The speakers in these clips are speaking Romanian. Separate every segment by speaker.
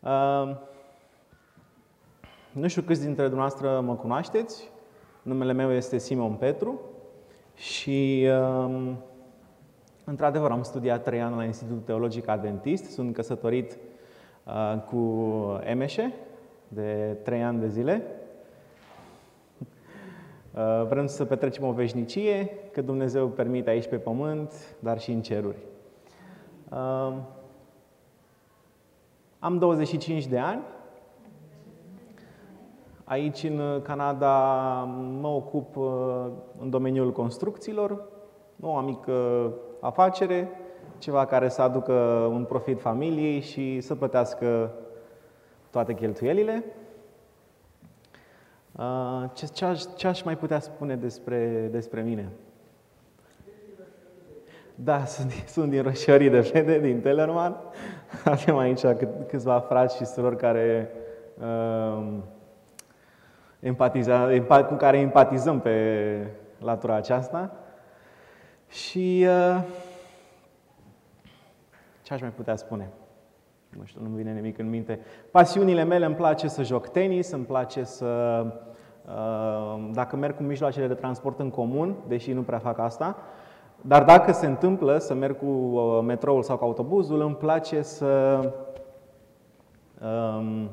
Speaker 1: Uh, nu știu câți dintre dumneavoastră mă cunoașteți. Numele meu este Simon Petru și, uh, într-adevăr, am studiat trei ani la Institutul Teologic Adventist. Sunt căsătorit uh, cu Emeșe de trei ani de zile. Uh, vrem să petrecem o veșnicie, că Dumnezeu permite aici pe pământ, dar și în ceruri. Uh, am 25 de ani. Aici, în Canada, mă ocup uh, în domeniul construcțiilor, o mică afacere, ceva care să aducă un profit familiei și să plătească toate cheltuielile. Uh, ce, ce, aș, ce aș mai putea spune despre, despre mine? Da, sunt, sunt din Roșiorii de Fede, din Tellerman. Avem aici câțiva frați și surori care, uh, empatiza, cu care empatizăm pe latura aceasta. Și uh, ce aș mai putea spune? Nu știu, nu-mi vine nimic în minte. Pasiunile mele îmi place să joc tenis, îmi place să... Uh, dacă merg cu mijloacele de transport în comun, deși nu prea fac asta, dar dacă se întâmplă să merg cu uh, metroul sau cu autobuzul, îmi place să, um,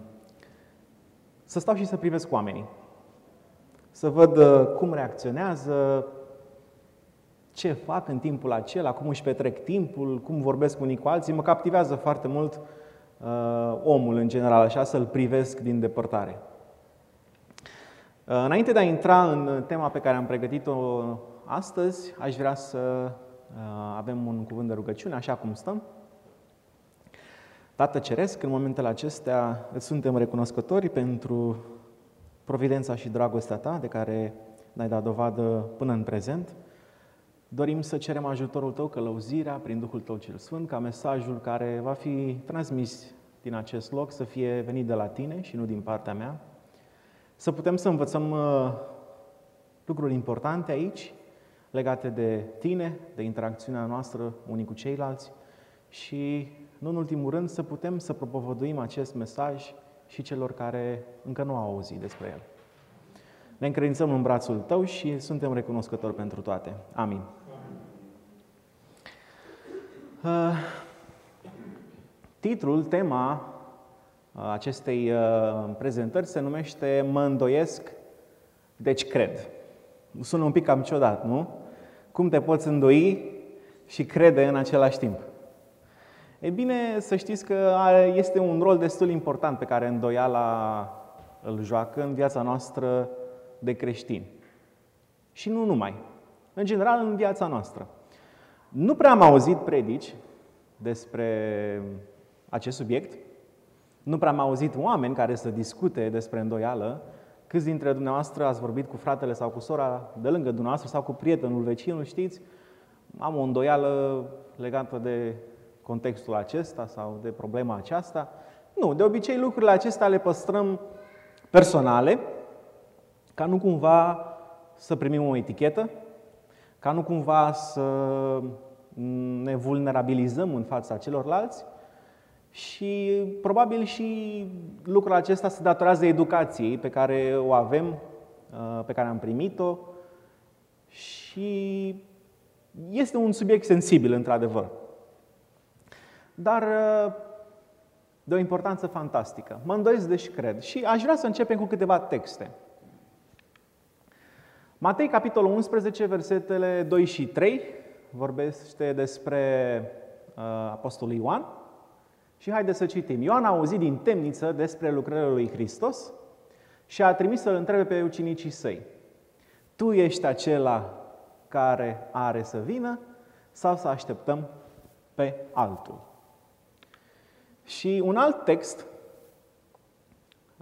Speaker 1: să stau și să privesc oamenii. Să văd uh, cum reacționează, ce fac în timpul acela, cum își petrec timpul, cum vorbesc unii cu alții. Mă captivează foarte mult uh, omul în general, așa să-l privesc din depărtare. Uh, înainte de a intra în tema pe care am pregătit-o astăzi, aș vrea să uh, avem un cuvânt de rugăciune, așa cum stăm. Tată Ceresc, în momentele acestea îți suntem recunoscători pentru providența și dragostea ta de care ne-ai dat dovadă până în prezent. Dorim să cerem ajutorul Tău, călăuzirea prin Duhul Tău cel Sfânt, ca mesajul care va fi transmis din acest loc să fie venit de la Tine și nu din partea mea. Să putem să învățăm uh, lucruri importante aici, legate de Tine, de interacțiunea noastră unii cu ceilalți și, nu în ultimul rând, să putem să propovăduim acest mesaj și celor care încă nu au auzit despre el. Ne încredințăm în brațul Tău și suntem recunoscători pentru toate. Amin. Uh, titlul, tema uh, acestei uh, prezentări se numește Mă îndoiesc, deci cred. Sună un pic cam ciudat, nu? Cum te poți îndoi și crede în același timp? E bine să știți că este un rol destul important pe care îndoiala îl joacă în viața noastră de creștini. Și nu numai. În general, în viața noastră. Nu prea am auzit predici despre acest subiect. Nu prea am auzit oameni care să discute despre îndoială. Câți dintre dumneavoastră ați vorbit cu fratele sau cu sora de lângă dumneavoastră sau cu prietenul vecinul, știți? Am o îndoială legată de contextul acesta sau de problema aceasta. Nu, de obicei lucrurile acestea le păstrăm personale, ca nu cumva să primim o etichetă, ca nu cumva să ne vulnerabilizăm în fața celorlalți și probabil și lucrul acesta se datorează educației pe care o avem, uh, pe care am primit-o și este un subiect sensibil, într-adevăr. Dar uh, de o importanță fantastică. Mă îndoiesc, deci cred. Și aș vrea să începem cu câteva texte. Matei, capitolul 11, versetele 2 și 3, vorbește despre uh, Apostolul Ioan. Și haideți să citim. Ioan a auzit din temniță despre lucrările lui Hristos și a trimis să-l întrebe pe ucenicii săi. Tu ești acela care are să vină sau să așteptăm pe altul? Și un alt text,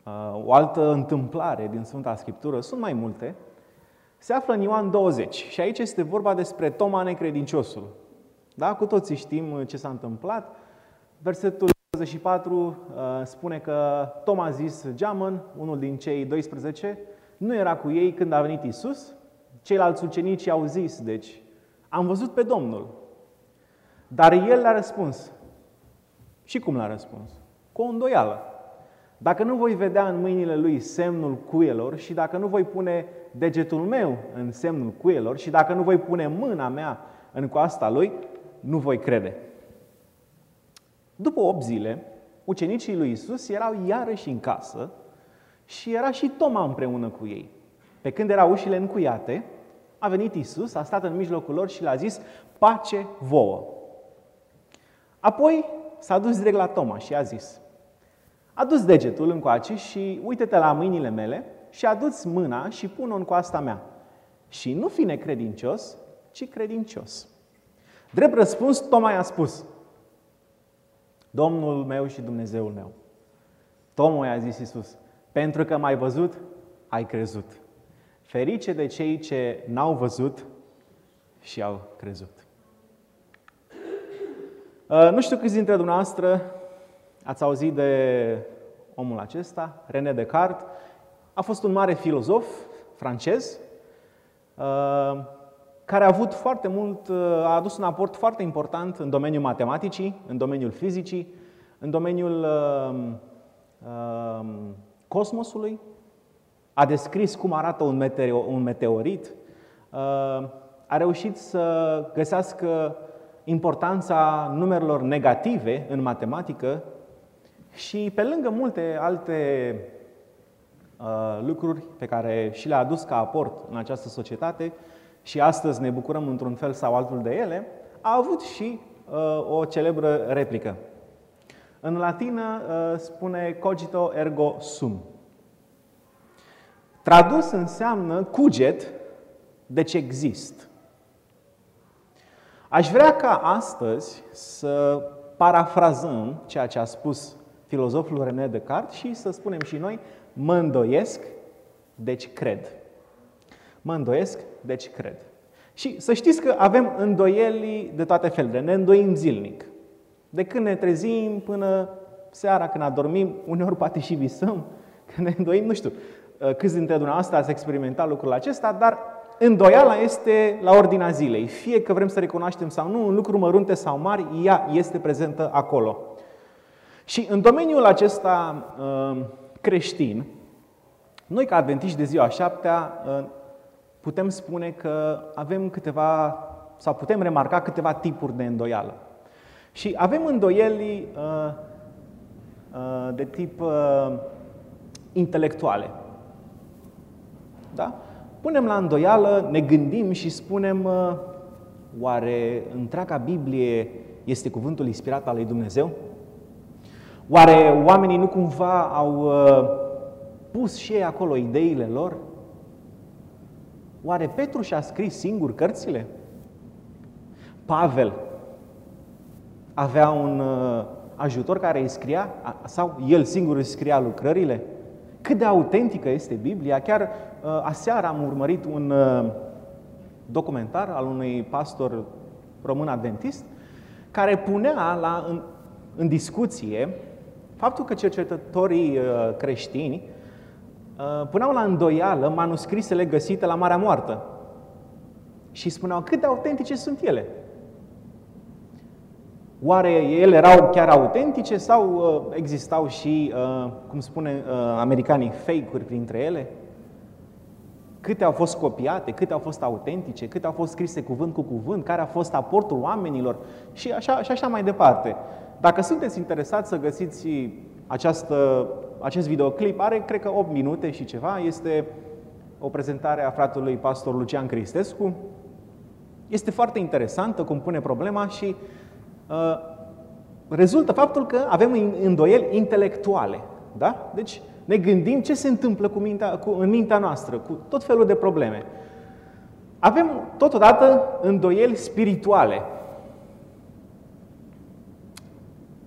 Speaker 1: uh, o altă întâmplare din Sfânta Scriptură, sunt mai multe, se află în Ioan 20 și aici este vorba despre Toma necredinciosul. Da? Cu toții știm ce s-a întâmplat. Versetul 24 uh, spune că Toma a zis Geamăn, unul din cei 12, nu era cu ei când a venit Isus. Ceilalți ucenici au zis, deci, am văzut pe Domnul. Dar el le-a răspuns. Și cum l-a răspuns? Cu o îndoială. dacă nu voi vedea în mâinile lui semnul cuielor și dacă nu voi pune degetul meu în semnul cuielor și dacă nu voi pune mâna mea în coasta lui, nu voi crede. După 8 zile, ucenicii lui Isus erau iarăși în casă și era și Toma împreună cu ei. Pe când erau ușile încuiate, a venit Isus, a stat în mijlocul lor și le-a zis, pace vouă. Apoi s-a dus direct la Toma și a zis, a dus degetul încoace și uite-te la mâinile mele și adu-ți mâna și pun-o în coasta mea. Și nu fi necredincios, ci credincios. Drept răspuns, Toma i-a spus, Domnul meu și Dumnezeul meu. Toma i-a zis Iisus, pentru că m-ai văzut, ai crezut. Ferice de cei ce n-au văzut și au crezut. Uh, nu știu câți dintre dumneavoastră ați auzit de omul acesta, René Descartes. A fost un mare filozof francez uh, care a avut foarte mult, uh, a adus un aport foarte important în domeniul matematicii, în domeniul fizicii, în domeniul cosmosului, a descris cum arată un, meteo, un meteorit, uh, a reușit să găsească importanța numerelor negative în matematică și pe lângă multe alte uh, lucruri pe care și le-a adus ca aport în această societate și astăzi ne bucurăm într-un fel sau altul de ele, a avut și uh, o celebră replică. În latină spune cogito ergo sum. Tradus înseamnă cuget, deci exist. Aș vrea ca astăzi să parafrazăm ceea ce a spus filozoful René Descartes și să spunem și noi, mă îndoiesc, deci cred. Mă îndoiesc, deci cred. Și să știți că avem îndoieli de toate felurile, ne îndoim zilnic. De când ne trezim până seara când adormim, uneori poate și visăm, că ne îndoim, nu știu, Uh, câți dintre dumneavoastră ați experimentat lucrul acesta, dar îndoiala este la ordinea zilei. Fie că vrem să recunoaștem sau nu, în lucruri mărunte sau mari, ea este prezentă acolo. Și în domeniul acesta uh, creștin, noi ca adventiști de ziua șaptea uh, putem spune că avem câteva, sau putem remarca câteva tipuri de îndoială. Și avem îndoieli de tip intelectuale. Da? Punem la îndoială, ne gândim și spunem, oare întreaga Biblie este cuvântul inspirat al lui Dumnezeu? Oare oamenii nu cumva au pus și ei acolo ideile lor? Oare Petru și-a scris singur cărțile? Pavel avea un ajutor care îi scria sau el singur îi scria lucrările? Cât de autentică este Biblia? Chiar uh, aseară am urmărit un uh, documentar al unui pastor român adventist care punea la, în, în discuție faptul că cercetătorii uh, creștini puneau la îndoială manuscrisele găsite la Marea Moartă și spuneau cât de autentice sunt ele. Oare ele erau chiar autentice sau uh, existau și, uh, cum spune uh, americanii, fake-uri printre ele? Câte au fost copiate, câte au fost autentice, câte au fost scrise cuvânt cu cuvânt, care a fost aportul oamenilor și așa, și așa mai departe. Dacă sunteți interesați să găsiți această, acest videoclip, are cred că 8 minute și ceva, este o prezentare a fratelui pastor Lucian Cristescu. Este foarte interesantă cum pune problema și Uh, rezultă faptul că avem îndoieli intelectuale. Da? Deci ne gândim ce se întâmplă cu mintea, cu, în mintea noastră, cu tot felul de probleme. Avem totodată îndoieli spirituale.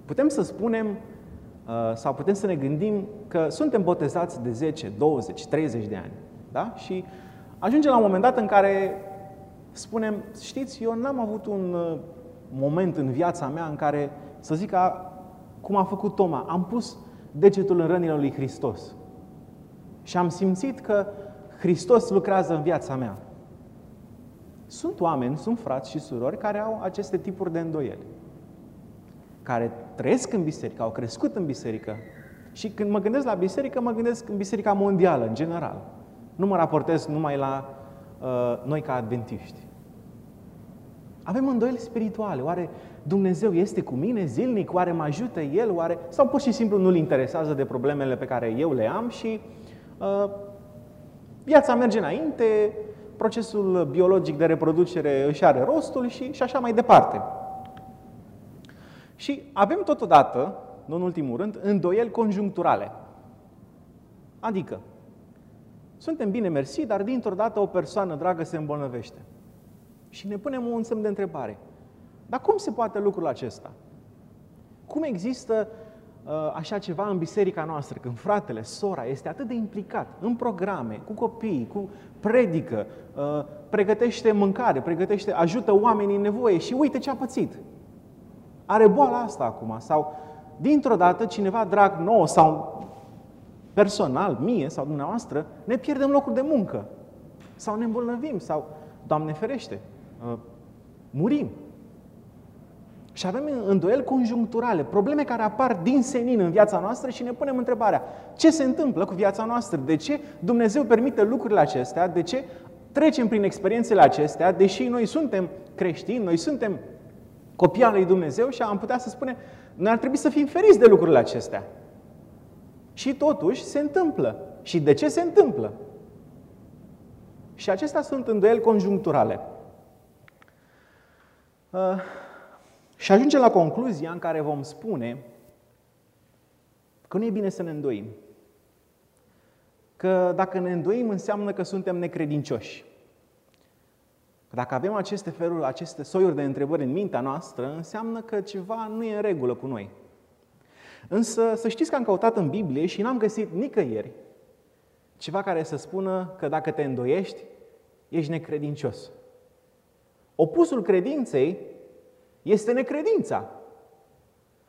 Speaker 1: Putem să spunem uh, sau putem să ne gândim că suntem botezați de 10, 20, 30 de ani. Da? Și ajungem la un moment dat în care spunem, știți, eu n-am avut un uh, moment în viața mea în care, să zic ca, cum a făcut Toma, am pus degetul în rănile lui Hristos. Și am simțit că Hristos lucrează în viața mea. Sunt oameni, sunt frați și surori care au aceste tipuri de îndoieli. Care trăiesc în biserică, au crescut în biserică Și când mă gândesc la biserică, mă gândesc în biserica mondială, în general. Nu mă raportez numai la uh, noi ca adventiști. Avem îndoieli spirituale. Oare Dumnezeu este cu mine zilnic? Oare mă ajută El? Oare... Sau pur și simplu nu-L interesează de problemele pe care eu le am și uh, viața merge înainte, procesul biologic de reproducere își are rostul și, și așa mai departe. Și avem totodată, nu în ultimul rând, îndoieli conjuncturale. Adică, suntem bine mersi, dar dintr-o dată o persoană dragă se îmbolnăvește. Și ne punem un semn de întrebare. Dar cum se poate lucrul acesta? Cum există uh, așa ceva în biserica noastră, când fratele, sora este atât de implicat în programe, cu copii, cu predică, uh, pregătește mâncare, pregătește, ajută oamenii în nevoie și uite ce a pățit. Are boala asta acum sau dintr-o dată cineva drag nou sau personal, mie sau dumneavoastră, ne pierdem locul de muncă sau ne îmbolnăvim sau, Doamne ferește, uh, murim. Și avem îndoieli conjuncturale, probleme care apar din senin în viața noastră și ne punem întrebarea, ce se întâmplă cu viața noastră? De ce Dumnezeu permite lucrurile acestea? De ce trecem prin experiențele acestea, deși noi suntem creștini, noi suntem copii al lui Dumnezeu și am putea să spunem, noi ar trebui să fim feriți de lucrurile acestea. Și totuși se întâmplă. Și de ce se întâmplă? Și acestea sunt îndoieli conjuncturale. Uh, și ajungem la concluzia în care vom spune că nu e bine să ne îndoim. Că dacă ne îndoim înseamnă că suntem necredincioși. Dacă avem aceste feluri, aceste soiuri de întrebări în mintea noastră, înseamnă că ceva nu e în regulă cu noi. Însă să știți că am căutat în Biblie și n-am găsit nicăieri ceva care să spună că dacă te îndoiești, ești necredincios. Opusul credinței este necredința.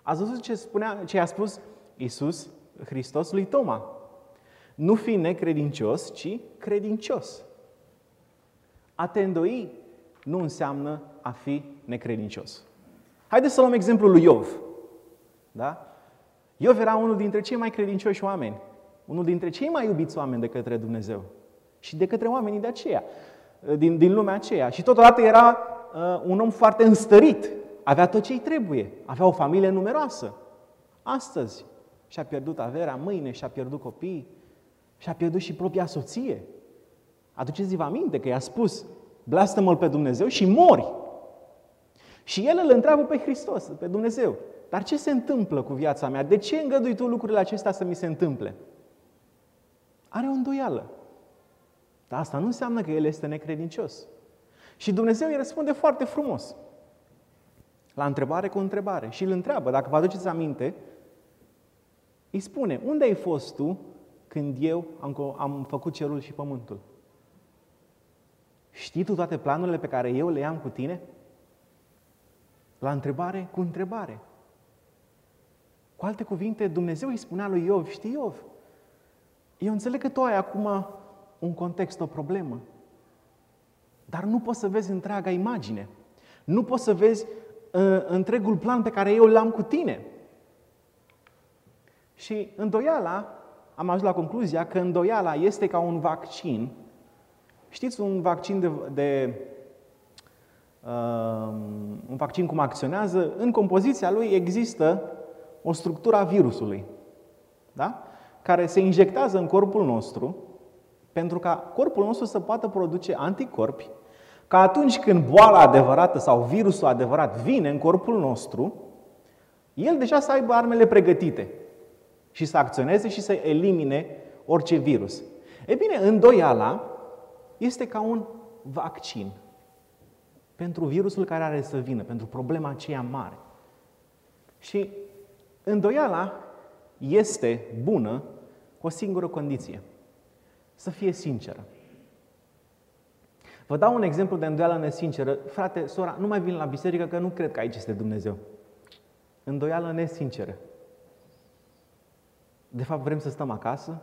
Speaker 1: Ați văzut ce, spunea, ce a spus Isus Hristos lui Toma? Nu fi necredincios, ci credincios. A te îndoi nu înseamnă a fi necredincios. Haideți să luăm exemplul lui Iov. Da? Iov era unul dintre cei mai credincioși oameni, unul dintre cei mai iubiți oameni de către Dumnezeu și de către oamenii de aceea, din, din lumea aceea. Și totodată era uh, un om foarte înstărit, avea tot ce îi trebuie, avea o familie numeroasă. Astăzi și-a pierdut averea, mâine și-a pierdut copiii, și-a pierdut și propria soție. Aduceți-vă aminte că i-a spus, blastă-mă pe Dumnezeu și mori. Și el îl întreabă pe Hristos, pe Dumnezeu. Dar ce se întâmplă cu viața mea? De ce îngădui tu lucrurile acestea să mi se întâmple? Are o îndoială. Dar asta nu înseamnă că el este necredincios. Și Dumnezeu îi răspunde foarte frumos. La întrebare cu întrebare. Și îl întreabă, dacă vă aduceți aminte, îi spune, unde ai fost tu când eu am, am făcut cerul și pământul? Știi tu toate planurile pe care eu le am cu tine? La întrebare cu întrebare. Cu alte cuvinte, Dumnezeu îi spunea lui Iov, știi Iov, eu înțeleg că tu ai acum un context, o problemă, dar nu poți să vezi întreaga imagine. Nu poți să vezi uh, întregul plan pe care eu l-am cu tine. Și îndoiala, am ajuns la concluzia că îndoiala este ca un vaccin. Știți, un vaccin de, de uh, un vaccin cum acționează, în compoziția lui există o structură a virusului, da? care se injectează în corpul nostru pentru ca corpul nostru să poată produce anticorpi, ca atunci când boala adevărată sau virusul adevărat vine în corpul nostru, el deja să aibă armele pregătite și să acționeze și să elimine orice virus. E bine, îndoiala este ca un vaccin pentru virusul care are să vină, pentru problema aceea mare. Și Îndoiala este bună cu o singură condiție. Să fie sinceră. Vă dau un exemplu de îndoială nesinceră. Frate, sora, nu mai vin la biserică că nu cred că aici este Dumnezeu. Îndoială nesinceră. De fapt, vrem să stăm acasă,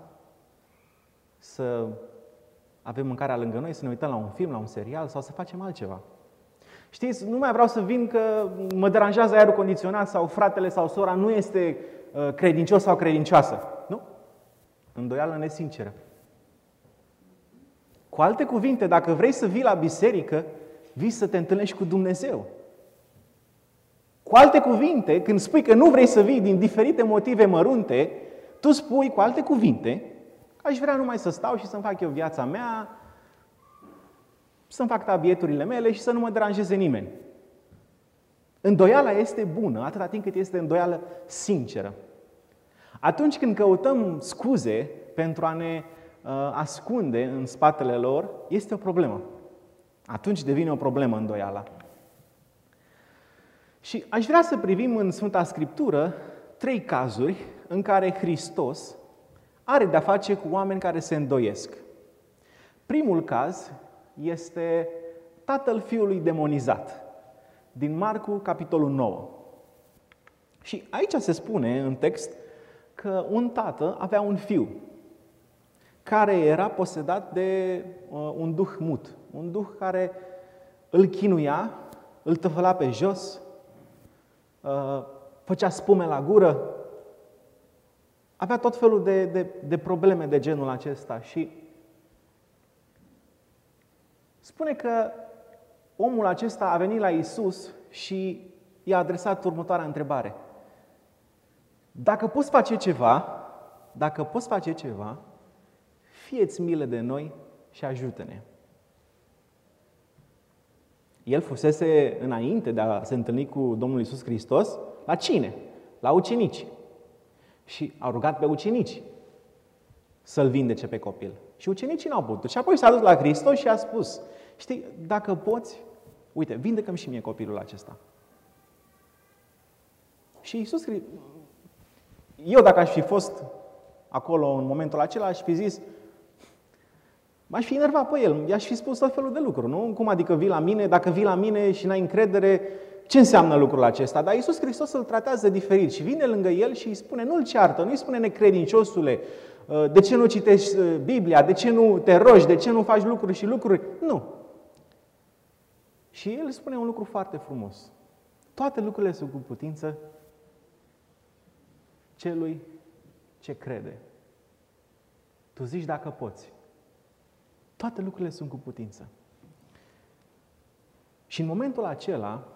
Speaker 1: să avem mâncarea lângă noi, să ne uităm la un film, la un serial sau să facem altceva. Știți, nu mai vreau să vin că mă deranjează aerul condiționat sau fratele sau sora nu este uh, credincios sau credincioasă. Îndoială nesinceră. Cu alte cuvinte, dacă vrei să vii la biserică, vii să te întâlnești cu Dumnezeu. Cu alte cuvinte, când spui că nu vrei să vii din diferite motive mărunte, tu spui cu alte cuvinte, aș vrea numai să stau și să-mi fac eu viața mea, să-mi fac tabieturile mele și să nu mă deranjeze nimeni. Îndoiala este bună atâta timp cât este îndoială sinceră. Atunci când căutăm scuze pentru a ne uh, ascunde în spatele lor, este o problemă. Atunci devine o problemă îndoiala. Și aș vrea să privim în Sfânta Scriptură trei cazuri în care Hristos are de-a face cu oameni care se îndoiesc. Primul caz este tatăl fiului demonizat, din Marcu, capitolul 9. Și aici se spune în text că un tată avea un fiu care era posedat de uh, un duh mut, un duh care îl chinuia, îl tăfăla pe jos, uh, făcea spume la gură, avea tot felul de, de, de probleme de genul acesta și spune că omul acesta a venit la Isus și i-a adresat următoarea întrebare. Dacă poți face ceva, dacă poți face ceva, fieți milă de noi și ajută-ne. El fusese înainte de a se întâlni cu Domnul Isus Hristos la cine? La ucenici. Și a rugat pe ucenici să-l vindece pe copil. Și ucenicii n-au putut. Și apoi s-a dus la Hristos și a spus, știi, dacă poți, uite, vindecăm și mie copilul acesta. Și Iisus eu dacă aș fi fost acolo în momentul acela, aș fi zis, m-aș fi enervat pe el, i-aș fi spus tot felul de lucruri, nu? Cum adică vii la mine, dacă vii la mine și n-ai încredere, ce înseamnă lucrul acesta? Dar Iisus Hristos îl tratează diferit și vine lângă el și îi spune, nu-l ceartă, nu îi spune necredinciosule, uh, de ce nu citești uh, Biblia, de ce nu te rogi, de ce nu faci lucruri și lucruri. Nu. Și el spune un lucru foarte frumos. Toate lucrurile sunt cu putință celui ce crede. Tu zici dacă poți. Toate lucrurile sunt cu putință. Și în momentul acela,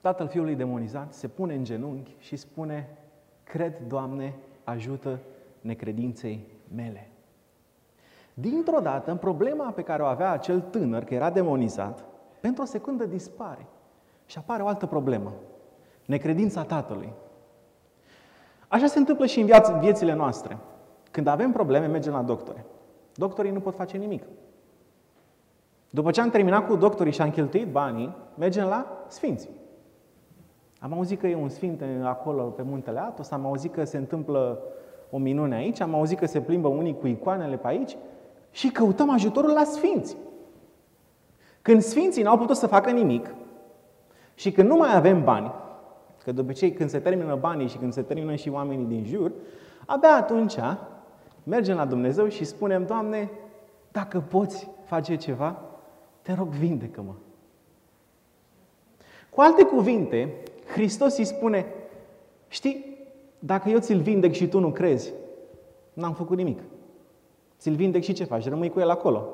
Speaker 1: tatăl fiului demonizat se pune în genunchi și spune, cred, Doamne, ajută necredinței mele. Dintr-o dată, în problema pe care o avea acel tânăr, că era demonizat, pentru o secundă dispare și apare o altă problemă. Necredința tatălui. Așa se întâmplă și în viaț- viețile noastre. Când avem probleme, mergem la doctori. Doctorii nu pot face nimic. După ce am terminat cu doctorii și am cheltuit banii, mergem la sfinți. Am auzit că e un sfint acolo pe muntele Atos, am auzit că se întâmplă o minune aici, am auzit că se plimbă unii cu icoanele pe aici și căutăm ajutorul la sfinți. Când sfinții n-au putut să facă nimic și când nu mai avem bani, Că de obicei când se termină banii și când se termină și oamenii din jur, abia atunci mergem la Dumnezeu și spunem, Doamne, dacă poți face ceva, te rog, vindecă-mă. Cu alte cuvinte, Hristos îi spune, știi, dacă eu ți-l vindec și tu nu crezi, n-am făcut nimic. Ți-l vindec și ce faci? Rămâi cu el acolo.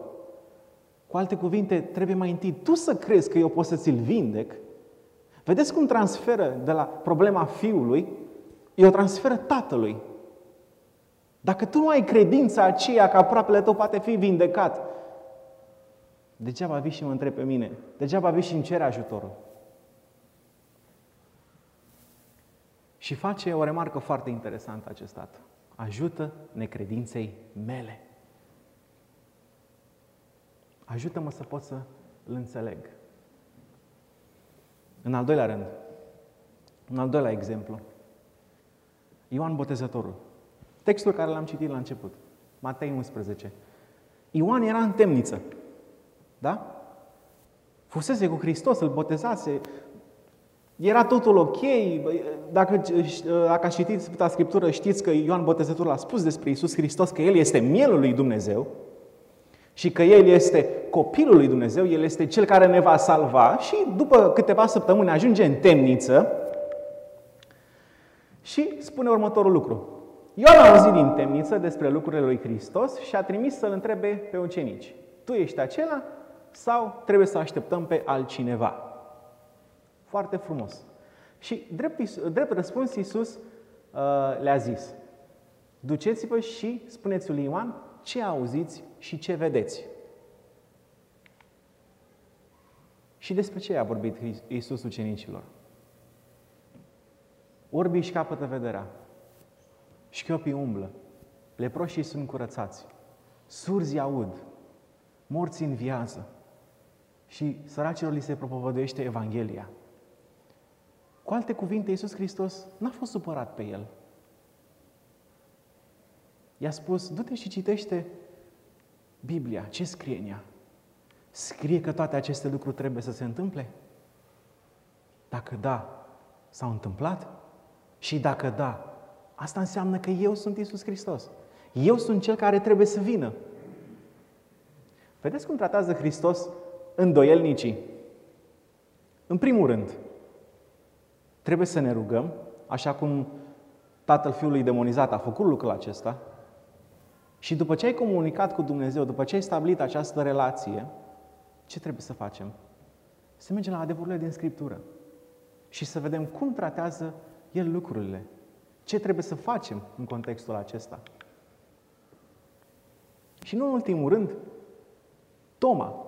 Speaker 1: Cu alte cuvinte, trebuie mai întâi tu să crezi că eu pot să ți-l vindec Vedeți cum transferă de la problema fiului, e o transferă tatălui. Dacă tu nu ai credința aceea că aproapele tău poate fi vindecat, degeaba vii și mă întreb pe mine, degeaba vii și îmi cere ajutorul. Și face o remarcă foarte interesantă acest tată. Ajută necredinței mele. Ajută-mă să pot să îl înțeleg. În al doilea rând, un al doilea exemplu. Ioan Botezătorul. Textul care l-am citit la început. Matei 11. Ioan era în temniță. Da? Fusese cu Hristos, îl botezase, era totul ok. Dacă, dacă citiți Sfânta Scriptură, știți că Ioan Botezătorul a spus despre Isus Hristos că El este mielul lui Dumnezeu și că El este copilul lui Dumnezeu, El este Cel care ne va salva și după câteva săptămâni ajunge în temniță și spune următorul lucru. Ioan a auzit din temniță despre lucrurile lui Hristos și a trimis să-l întrebe pe ucenici. Tu ești acela sau trebuie să așteptăm pe altcineva? Foarte frumos. Și drept, drept răspuns, Iisus uh, le-a zis, duceți-vă și spuneți lui Ioan ce auziți și ce vedeți. Și despre ce a vorbit Iisus ucenicilor? Orbii își capătă vederea, șchiopii umblă, leproșii sunt curățați, surzi aud, morți înviază și săracilor li se propovăduiește Evanghelia. Cu alte cuvinte, Iisus Hristos n-a fost supărat pe el. I-a spus, du-te și citește Biblia, ce scrie în ea? Scrie că toate aceste lucruri trebuie să se întâmple? Dacă da, s-au întâmplat? Și dacă da, asta înseamnă că eu sunt Isus Hristos. Eu sunt cel care trebuie să vină. Vedeți cum tratează Hristos îndoielnicii? În primul rând, trebuie să ne rugăm, așa cum tatăl fiului demonizat a făcut lucrul acesta, și după ce ai comunicat cu Dumnezeu, după ce ai stabilit această relație, ce trebuie să facem? Să mergem la adevărurile din Scriptură și să vedem cum tratează El lucrurile. Ce trebuie să facem în contextul acesta? Și nu în ultimul rând, Toma.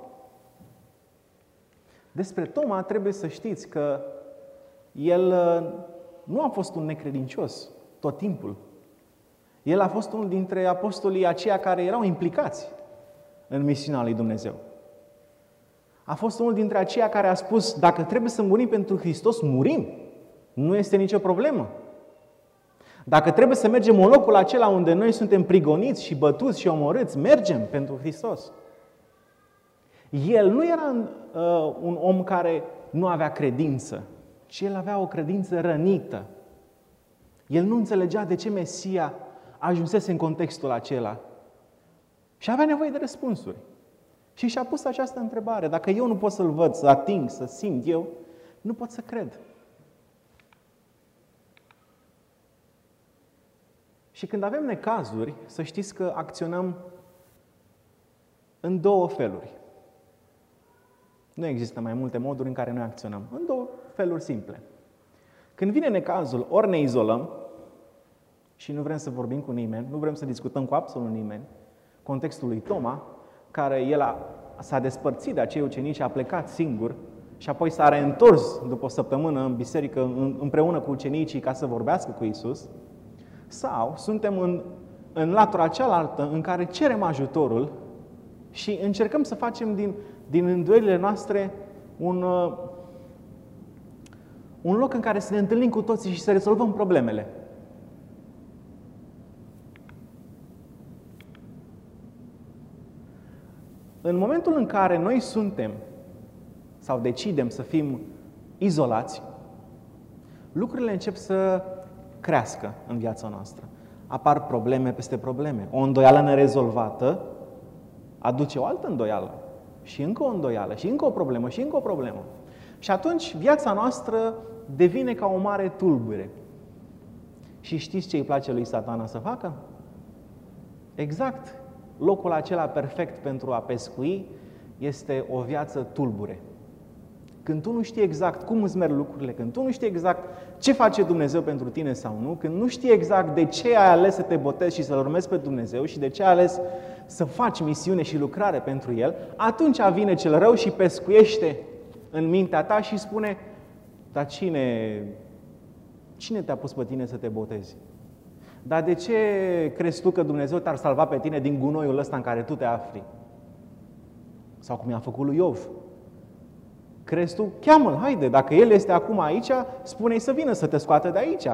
Speaker 1: Despre Toma trebuie să știți că el uh, nu a fost un necredincios tot timpul. El a fost unul dintre apostolii aceia care erau implicați în misiunea lui Dumnezeu. A fost unul dintre aceia care a spus, dacă trebuie să murim pentru Hristos, murim. Nu este nicio problemă. Dacă trebuie să mergem în locul acela unde noi suntem prigoniți și bătuți și omorâți, mergem pentru Hristos. El nu era uh, un om care nu avea credință, ci el avea o credință rănită. El nu înțelegea de ce Mesia ajunsese în contextul acela. Și avea nevoie de răspunsuri. Și și-a pus această întrebare. Dacă eu nu pot să-L văd, să ating, să simt eu, nu pot să cred. Și când avem necazuri, să știți că acționăm în două feluri. Nu există mai multe moduri în care noi acționăm. În două feluri simple. Când vine necazul, ori ne izolăm și nu vrem să vorbim cu nimeni, nu vrem să discutăm cu absolut nimeni, contextul lui Toma, care el a, s-a despărțit de acei ucenici, a plecat singur și apoi s-a reîntors după o săptămână în biserică împreună cu ucenicii ca să vorbească cu Isus, sau suntem în, în latura cealaltă în care cerem ajutorul și încercăm să facem din, din îndoielile noastre un, uh, un loc în care să ne întâlnim cu toții și să rezolvăm problemele. În momentul în care noi suntem sau decidem să fim izolați, lucrurile încep să crească în viața noastră. Apar probleme peste probleme. O îndoială nerezolvată aduce o altă îndoială. Și încă o îndoială, și încă o problemă, și încă o problemă. Și atunci viața noastră devine ca o mare tulbure. Și știți ce îi place lui satana să facă? Exact locul acela perfect pentru a pescui este o viață tulbure. Când tu nu știi exact cum îți merg lucrurile, când tu nu știi exact ce face Dumnezeu pentru tine sau nu, când nu știi exact de ce ai ales să te botezi și să-L urmezi pe Dumnezeu și de ce ai ales să faci misiune și lucrare pentru El, atunci vine cel rău și pescuiește în mintea ta și spune, dar cine, cine te-a pus pe tine să te botezi? Dar de ce crezi tu că Dumnezeu te-ar salva pe tine din gunoiul ăsta în care tu te afli? Sau cum i-a făcut lui Iov. Crezi tu? Cheamă-l, haide, dacă el este acum aici, spune-i să vină să te scoată de aici.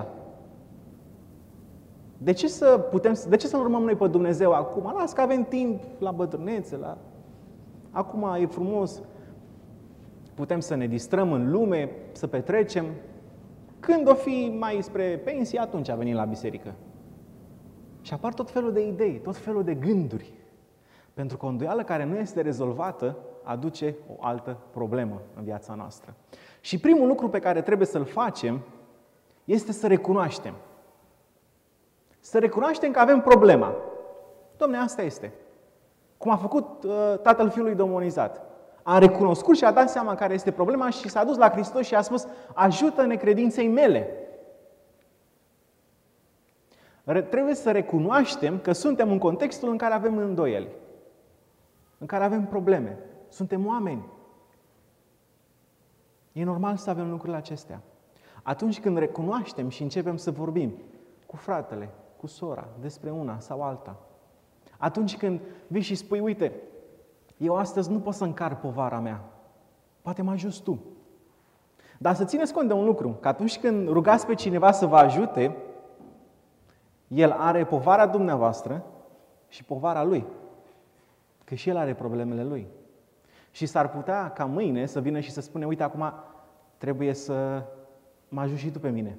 Speaker 1: De ce, să putem, de ce să urmăm noi pe Dumnezeu acum? Las că avem timp la bătrânețe, la... acum e frumos. Putem să ne distrăm în lume, să petrecem. Când o fi mai spre pensie, atunci a venit la biserică. Și apar tot felul de idei, tot felul de gânduri. Pentru că o îndoială care nu este rezolvată aduce o altă problemă în viața noastră. Și primul lucru pe care trebuie să-l facem este să recunoaștem. Să recunoaștem că avem problema. Domne, asta este. Cum a făcut uh, tatăl fiului demonizat. A recunoscut și a dat seama care este problema și s-a dus la Hristos și a spus, ajută-ne credinței mele. Trebuie să recunoaștem că suntem în contextul în care avem îndoieli, în care avem probleme. Suntem oameni. E normal să avem lucrurile acestea. Atunci când recunoaștem și începem să vorbim cu fratele, cu sora, despre una sau alta, atunci când vii și spui, uite, eu astăzi nu pot să încar povara mea, poate mă ajut tu. Dar să țineți cont de un lucru, că atunci când rugați pe cineva să vă ajute, el are povara dumneavoastră și povara lui. Că și el are problemele lui. Și s-ar putea ca mâine să vină și să spune, uite, acum trebuie să mă ajut și tu pe mine.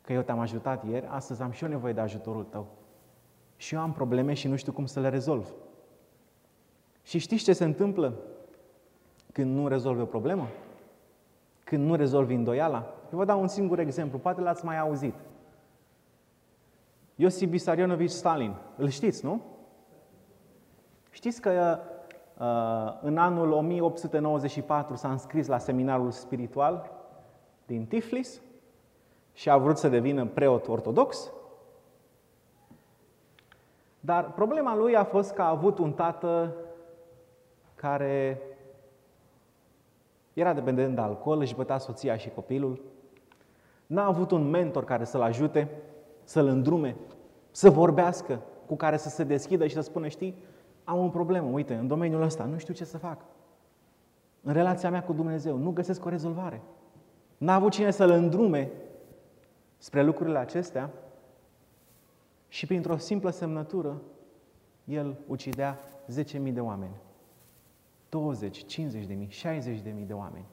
Speaker 1: Că eu te-am ajutat ieri, astăzi am și eu nevoie de ajutorul tău. Și eu am probleme și nu știu cum să le rezolv. Și știți ce se întâmplă când nu rezolvi o problemă? Când nu rezolvi îndoiala? Eu vă dau un singur exemplu, poate l-ați mai auzit. Iosif Vissarionovici Stalin, îl știți, nu? Știți că uh, în anul 1894 s-a înscris la seminarul spiritual din Tiflis și a vrut să devină preot ortodox. Dar problema lui a fost că a avut un tată care era dependent de alcool, își bătea soția și copilul. N-a avut un mentor care să-l ajute, să-l îndrume, să vorbească, cu care să se deschidă și să spună, știi, am o problemă, uite, în domeniul ăsta, nu știu ce să fac. În relația mea cu Dumnezeu, nu găsesc o rezolvare. N-a avut cine să-l îndrume spre lucrurile acestea și printr-o simplă semnătură, el ucidea 10.000 de oameni. 20, 50 de mii, 60 de mii de oameni.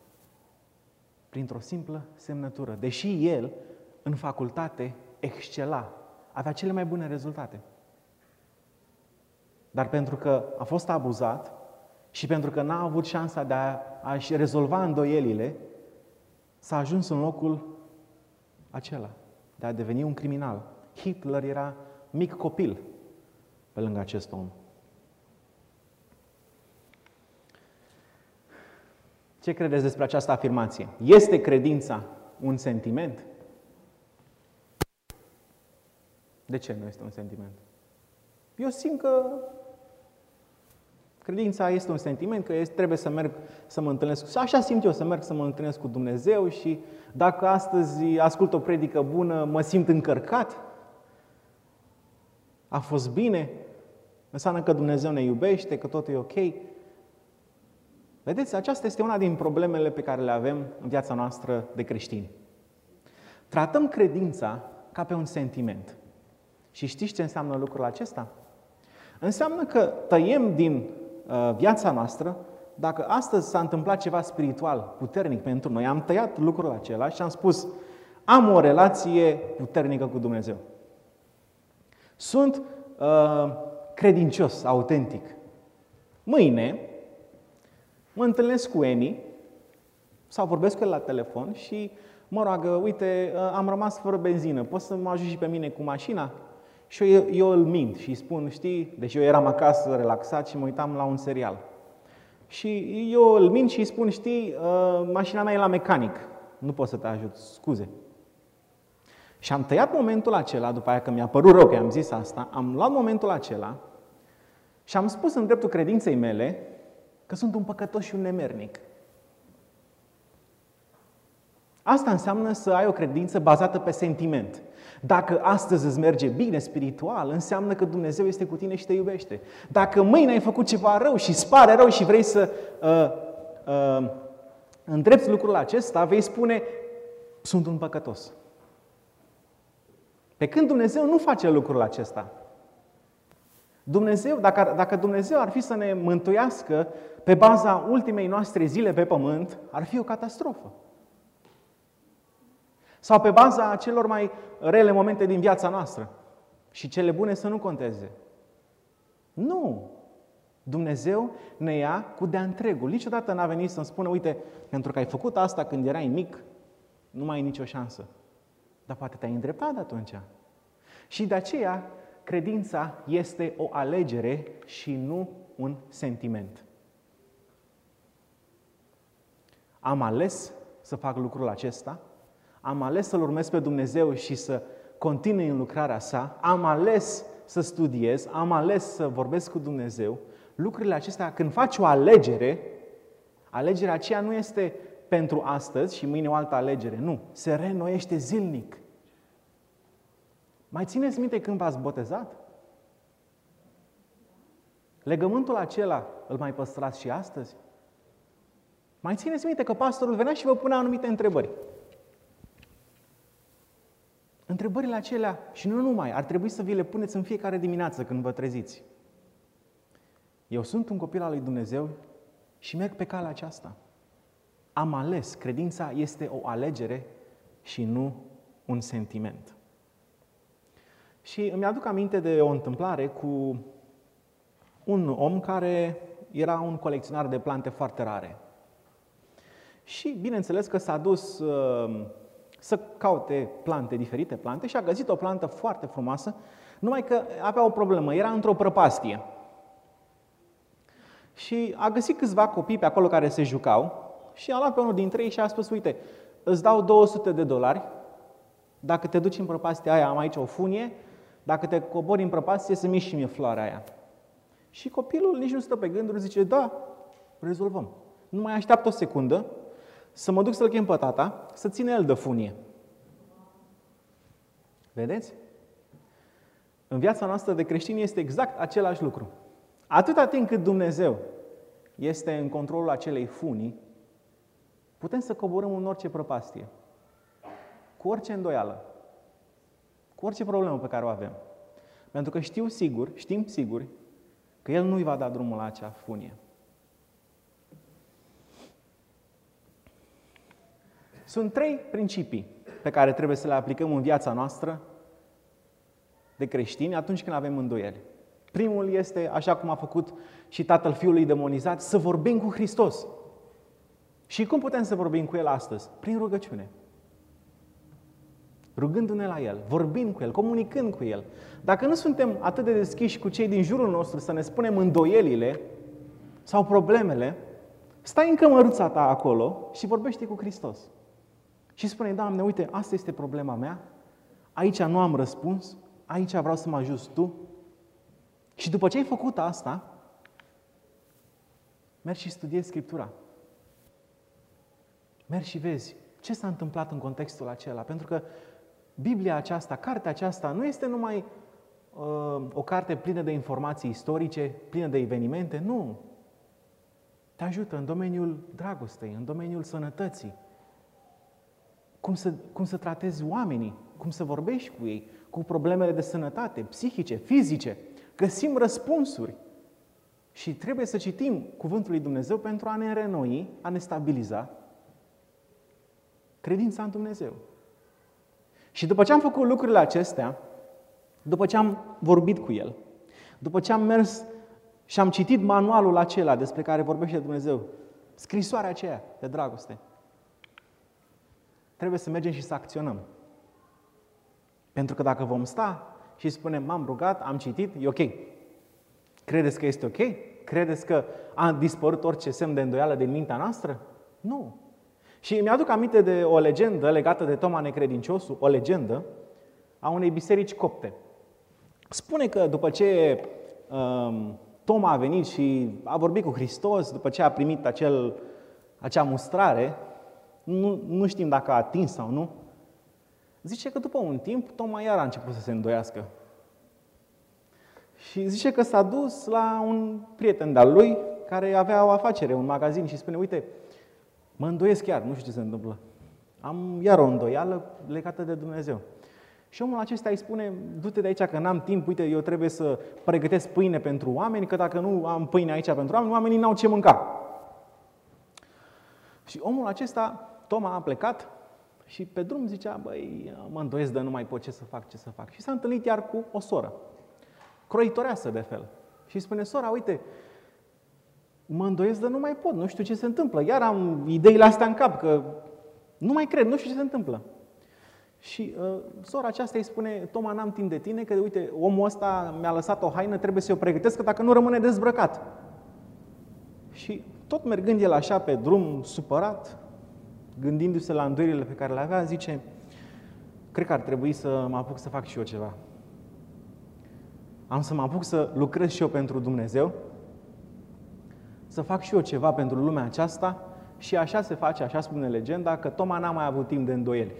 Speaker 1: Printr-o simplă semnătură. Deși el, în facultate, excela, avea cele mai bune rezultate. Dar pentru că a fost abuzat și pentru că n-a avut șansa de a, a-și rezolva îndoielile, s-a ajuns în locul acela, de a deveni un criminal. Hitler era mic copil pe lângă acest om. Ce credeți despre această afirmație? Este credința un sentiment? De ce nu este un sentiment? Eu simt că credința este un sentiment, că trebuie să merg să mă întâlnesc. Așa simt eu, să merg să mă întâlnesc cu Dumnezeu și dacă astăzi ascult o predică bună, mă simt încărcat. A fost bine. Înseamnă că Dumnezeu ne iubește, că totul e ok. Vedeți, aceasta este una din problemele pe care le avem în viața noastră de creștini. Tratăm credința ca pe un sentiment. Și știți ce înseamnă lucrul acesta? Înseamnă că tăiem din uh, viața noastră, dacă astăzi s-a întâmplat ceva spiritual puternic pentru noi, am tăiat lucrul acela și am spus, am o relație puternică cu Dumnezeu. Sunt uh, credincios, autentic. Mâine mă întâlnesc cu Emi sau vorbesc cu el la telefon și mă roagă, uite, uh, am rămas fără benzină, poți să mă ajut și pe mine cu mașina? Și eu, eu îl mint și îi spun, știi, deci eu eram acasă relaxat și mă uitam la un serial. Și eu îl mint și îi spun, știi, uh, mașina mea e la mecanic, nu pot să te ajut, scuze. Și am tăiat momentul acela, după aia că mi-a părut rău că am zis asta, am luat momentul acela și am spus în dreptul credinței mele că sunt un păcătos și un nemernic. Asta înseamnă să ai o credință bazată pe sentiment. Dacă astăzi îți merge bine spiritual, înseamnă că Dumnezeu este cu tine și te iubește. Dacă mâine ai făcut ceva rău și îți pare rău și vrei să uh, uh, îndrepți lucrul acesta, vei spune, sunt un păcătos. Pe când Dumnezeu nu face lucrul acesta. Dumnezeu, dacă, dacă Dumnezeu ar fi să ne mântuiască pe baza ultimei noastre zile pe pământ, ar fi o catastrofă. Sau pe baza celor mai rele momente din viața noastră. Și cele bune să nu conteze. Nu! Dumnezeu ne ia cu de întregul. Niciodată n-a venit să-mi spună, uite, pentru că ai făcut asta când erai mic, nu mai ai nicio șansă. Dar poate te-ai îndreptat de atunci. Și de aceea, credința este o alegere și nu un sentiment. Am ales să fac lucrul acesta, am ales să-L urmez pe Dumnezeu și să continui în lucrarea sa, am ales să studiez, am ales să vorbesc cu Dumnezeu. Lucrurile acestea, când faci o alegere, alegerea aceea nu este pentru astăzi și mâine o altă alegere. Nu, se reînnoiește zilnic. Mai țineți minte când v-ați botezat? Legământul acela îl mai păstrați și astăzi? Mai țineți minte că pastorul venea și vă punea anumite întrebări. Întrebările acelea, și nu numai, ar trebui să vi le puneți în fiecare dimineață când vă treziți. Eu sunt un copil al lui Dumnezeu și merg pe calea aceasta. Am ales, credința este o alegere și nu un sentiment. Și îmi aduc aminte de o întâmplare cu un om care era un colecționar de plante foarte rare. Și bineînțeles că s-a dus uh, să caute plante, diferite plante, și a găsit o plantă foarte frumoasă, numai că avea o problemă, era într-o prăpastie. Și a găsit câțiva copii pe acolo care se jucau și a luat pe unul dintre ei și a spus, uite, îți dau 200 de dolari dacă te duci în prăpastia aia, am aici o funie, dacă te cobori în prăpastie, să miști și mie floarea aia. Și copilul nici nu stă pe gânduri, zice, da, rezolvăm. Nu mai așteaptă o secundă să mă duc să-l chem pe tata, să ține el de funie. Vedeți? În viața noastră de creștini este exact același lucru. Atâta timp cât Dumnezeu este în controlul acelei funii, putem să coborâm în orice prăpastie, cu orice îndoială, cu orice problemă pe care o avem. Pentru că știu sigur, știm sigur, că El nu-i va da drumul la acea funie. Sunt trei principii pe care trebuie să le aplicăm în viața noastră de creștini atunci când avem îndoieli. Primul este, așa cum a făcut și tatăl fiului demonizat, să vorbim cu Hristos. Și cum putem să vorbim cu El astăzi? Prin rugăciune. Rugându-ne la El, vorbind cu El, comunicând cu El. Dacă nu suntem atât de deschiși cu cei din jurul nostru să ne spunem îndoielile sau problemele, stai în cămăruța ta acolo și vorbește cu Hristos. Și spune, Doamne, uite, asta este problema mea, aici nu am răspuns, aici vreau să mă ajut Tu. Și după ce ai făcut asta, mergi și studiezi Scriptura. Mergi și vezi ce s-a întâmplat în contextul acela. Pentru că Biblia aceasta, cartea aceasta, nu este numai uh, o carte plină de informații istorice, plină de evenimente, nu. Te ajută în domeniul dragostei, în domeniul sănătății, cum să, cum să tratezi oamenii, cum să vorbești cu ei, cu problemele de sănătate, psihice, fizice. Găsim răspunsuri. Și trebuie să citim Cuvântul lui Dumnezeu pentru a ne renoi, a ne stabiliza credința în Dumnezeu. Și după ce am făcut lucrurile acestea, după ce am vorbit cu El, după ce am mers și am citit manualul acela despre care vorbește Dumnezeu, scrisoarea aceea de dragoste, trebuie să mergem și să acționăm. Pentru că dacă vom sta și spunem, m-am rugat, am citit, e ok. Credeți că este ok? Credeți că a dispărut orice semn de îndoială din mintea noastră? Nu. Și mi-aduc aminte de o legendă legată de Toma Necredinciosul, o legendă a unei biserici copte. Spune că după ce um, Toma a venit și a vorbit cu Hristos, după ce a primit acel, acea mustrare, nu, nu știm dacă a atins sau nu, zice că după un timp Toma iar a început să se îndoiască. Și zice că s-a dus la un prieten de-al lui care avea o afacere, un magazin și spune, uite, Mă îndoiesc chiar, nu știu ce se întâmplă. Am iar o îndoială legată de Dumnezeu. Și omul acesta îi spune, du-te de aici că n-am timp, uite, eu trebuie să pregătesc pâine pentru oameni, că dacă nu am pâine aici pentru oameni, oamenii n-au ce mânca. Și omul acesta, Toma, a plecat și pe drum zicea, băi, mă îndoiesc de nu mai pot ce să fac, ce să fac. Și s-a întâlnit iar cu o soră, croitoreasă de fel. Și îi spune, sora, uite, mă îndoiesc de nu mai pot, nu știu ce se întâmplă. Iar am ideile astea în cap, că nu mai cred, nu știu ce se întâmplă. Și uh, sora aceasta îi spune, Toma, n-am timp de tine, că uite, omul ăsta mi-a lăsat o haină, trebuie să o pregătesc, că dacă nu rămâne dezbrăcat. Și tot mergând el așa pe drum, supărat, gândindu-se la îndoirile pe care le avea, zice, cred că ar trebui să mă apuc să fac și eu ceva. Am să mă apuc să lucrez și eu pentru Dumnezeu, să fac și eu ceva pentru lumea aceasta și așa se face, așa spune legenda, că Toma n-a mai avut timp de îndoieli.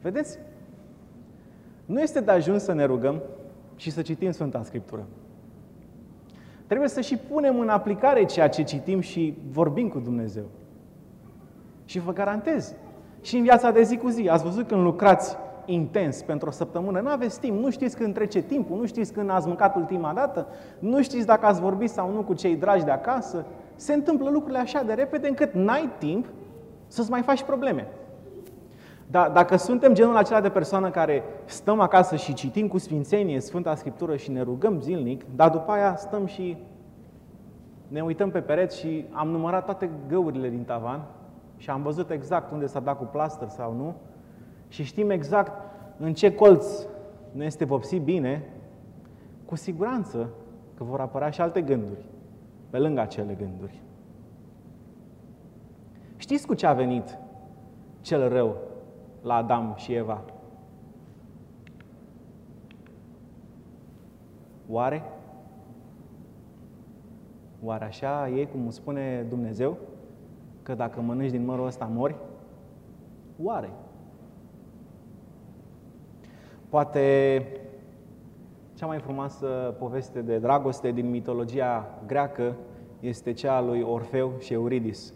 Speaker 1: Vedeți? Nu este de ajuns să ne rugăm și să citim Sfânta Scriptură. Trebuie să și punem în aplicare ceea ce citim și vorbim cu Dumnezeu. Și vă garantez, și în viața de zi cu zi, ați văzut când lucrați intens pentru o săptămână, nu aveți timp, nu știți când trece timpul, nu știți când ați mâncat ultima dată, nu știți dacă ați vorbit sau nu cu cei dragi de acasă. Se întâmplă lucrurile așa de repede încât n-ai timp să-ți mai faci probleme. Dar dacă suntem genul acela de persoană care stăm acasă și citim cu sfințenie Sfânta Scriptură și ne rugăm zilnic, dar după aia stăm și ne uităm pe pereți și am numărat toate găurile din tavan și am văzut exact unde s-a dat cu plaster sau nu și știm exact în ce colț nu este vopsit bine, cu siguranță că vor apărea și alte gânduri pe lângă acele gânduri. Știți cu ce a venit cel rău la Adam și Eva? Oare? Oare așa e cum spune Dumnezeu? Că dacă mănânci din mărul ăsta mori? Oare? Poate cea mai frumoasă poveste de dragoste din mitologia greacă este cea a lui Orfeu și Euridis.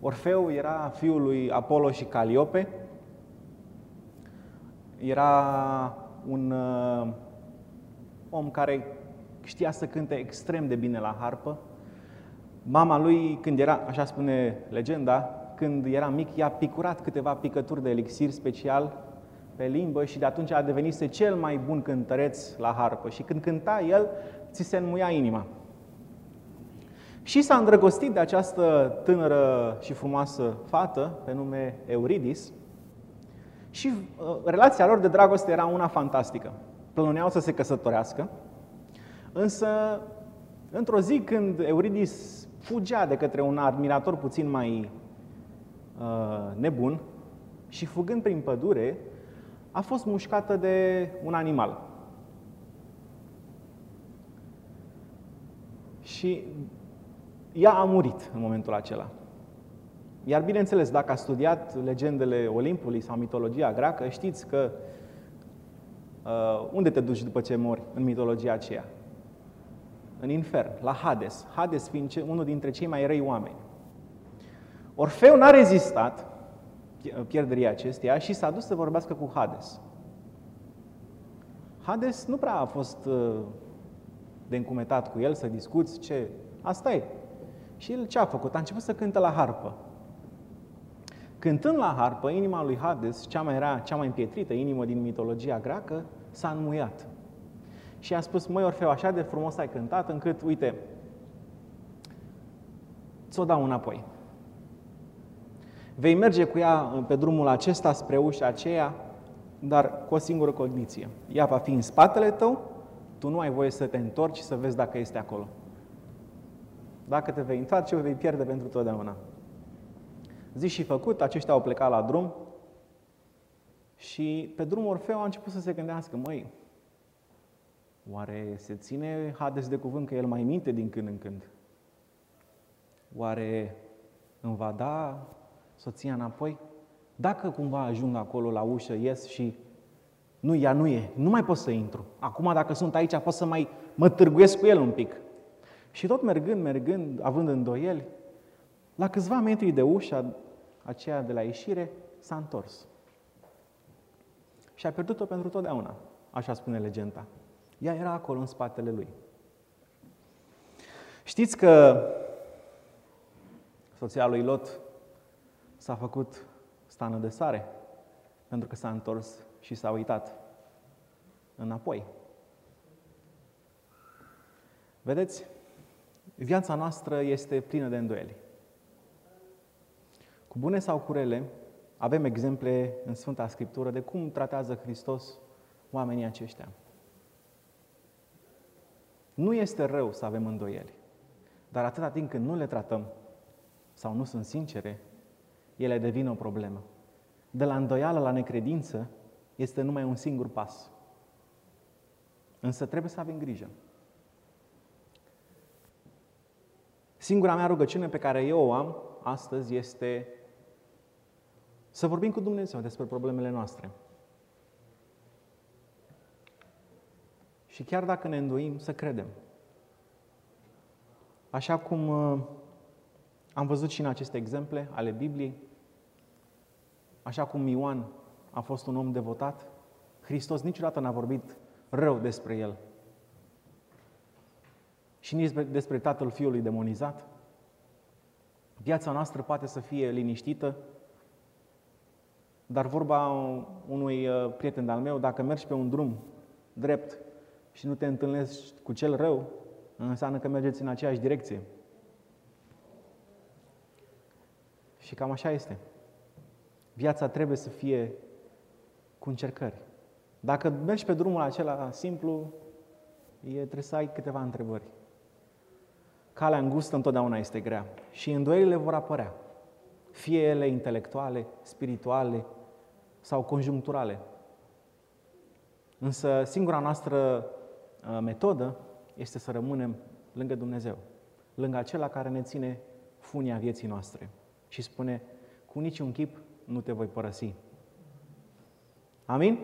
Speaker 1: Orfeu era fiul lui Apollo și Caliope. Era un uh, om care știa să cânte extrem de bine la harpă. Mama lui, când era, așa spune legenda, când era mic, i-a picurat câteva picături de elixir special pe limbă și de atunci a devenit cel mai bun cântăreț la harpă. Și când cânta el, ți se înmuia inima. Și s-a îndrăgostit de această tânără și frumoasă fată pe nume Euridis și uh, relația lor de dragoste era una fantastică. Plănuneau să se căsătorească, însă într-o zi când Euridis fugea de către un admirator puțin mai uh, nebun și fugând prin pădure, a fost mușcată de un animal. Și ea a murit în momentul acela. Iar bineînțeles, dacă a studiat legendele Olimpului sau mitologia greacă, știți că uh, unde te duci după ce mori în mitologia aceea? În infern, la Hades. Hades fiind unul dintre cei mai răi oameni. Orfeu n-a rezistat pierderii acesteia și s-a dus să vorbească cu Hades. Hades nu prea a fost uh, de încumetat cu el să discuți ce... Asta e. Și el ce a făcut? A început să cânte la harpă. Cântând la harpă, inima lui Hades, cea mai rea, cea mai împietrită inimă din mitologia greacă, s-a înmuiat. Și a spus, măi Orfeu, așa de frumos ai cântat, încât, uite, ți-o dau înapoi. Vei merge cu ea pe drumul acesta spre ușa aceea, dar cu o singură condiție. Ea va fi în spatele tău, tu nu ai voie să te întorci și să vezi dacă este acolo. Dacă te vei întoarce, o vei pierde pentru totdeauna. Zi și făcut, aceștia au plecat la drum și pe drum Orfeu a început să se gândească, măi, oare se ține Hades de cuvânt că el mai minte din când în când? Oare îmi va da soția înapoi? Dacă cumva ajung acolo la ușă, ies și nu, ea nu e, nu mai pot să intru. Acum dacă sunt aici, pot să mai mă târguiesc cu el un pic. Și tot mergând, mergând, având îndoieli, la câțiva metri de ușa aceea de la ieșire, s-a întors. Și a pierdut-o pentru totdeauna, așa spune legenda. Ea era acolo în spatele lui. Știți că soția lui Lot s-a făcut stană de sare pentru că s-a întors și s-a uitat înapoi. Vedeți? Viața noastră este plină de îndoieli. Cu bune sau cu rele, avem exemple în Sfânta Scriptură de cum tratează Hristos oamenii aceștia. Nu este rău să avem îndoieli, dar atâta timp când nu le tratăm sau nu sunt sincere, ele devin o problemă. De la îndoială la necredință este numai un singur pas. Însă trebuie să avem grijă. Singura mea rugăciune pe care eu o am astăzi este să vorbim cu Dumnezeu despre problemele noastre. Și chiar dacă ne îndoim, să credem. Așa cum uh, am văzut și în aceste exemple ale Bibliei, așa cum Ioan a fost un om devotat, Hristos niciodată n-a vorbit rău despre el. Și nici despre tatăl fiului demonizat. Viața noastră poate să fie liniștită, dar vorba unui uh, prieten al meu, dacă mergi pe un drum drept și nu te întâlnești cu cel rău, înseamnă că mergeți în aceeași direcție. Și cam așa este. Viața trebuie să fie cu încercări. Dacă mergi pe drumul acela simplu, e, trebuie să ai câteva întrebări. Calea îngustă întotdeauna este grea și îndoielile vor apărea, fie ele intelectuale, spirituale sau conjuncturale. Însă singura noastră uh, metodă este să rămânem lângă Dumnezeu, lângă acela care ne ține funia vieții noastre și spune, cu niciun chip nu te voi părăsi. Amin?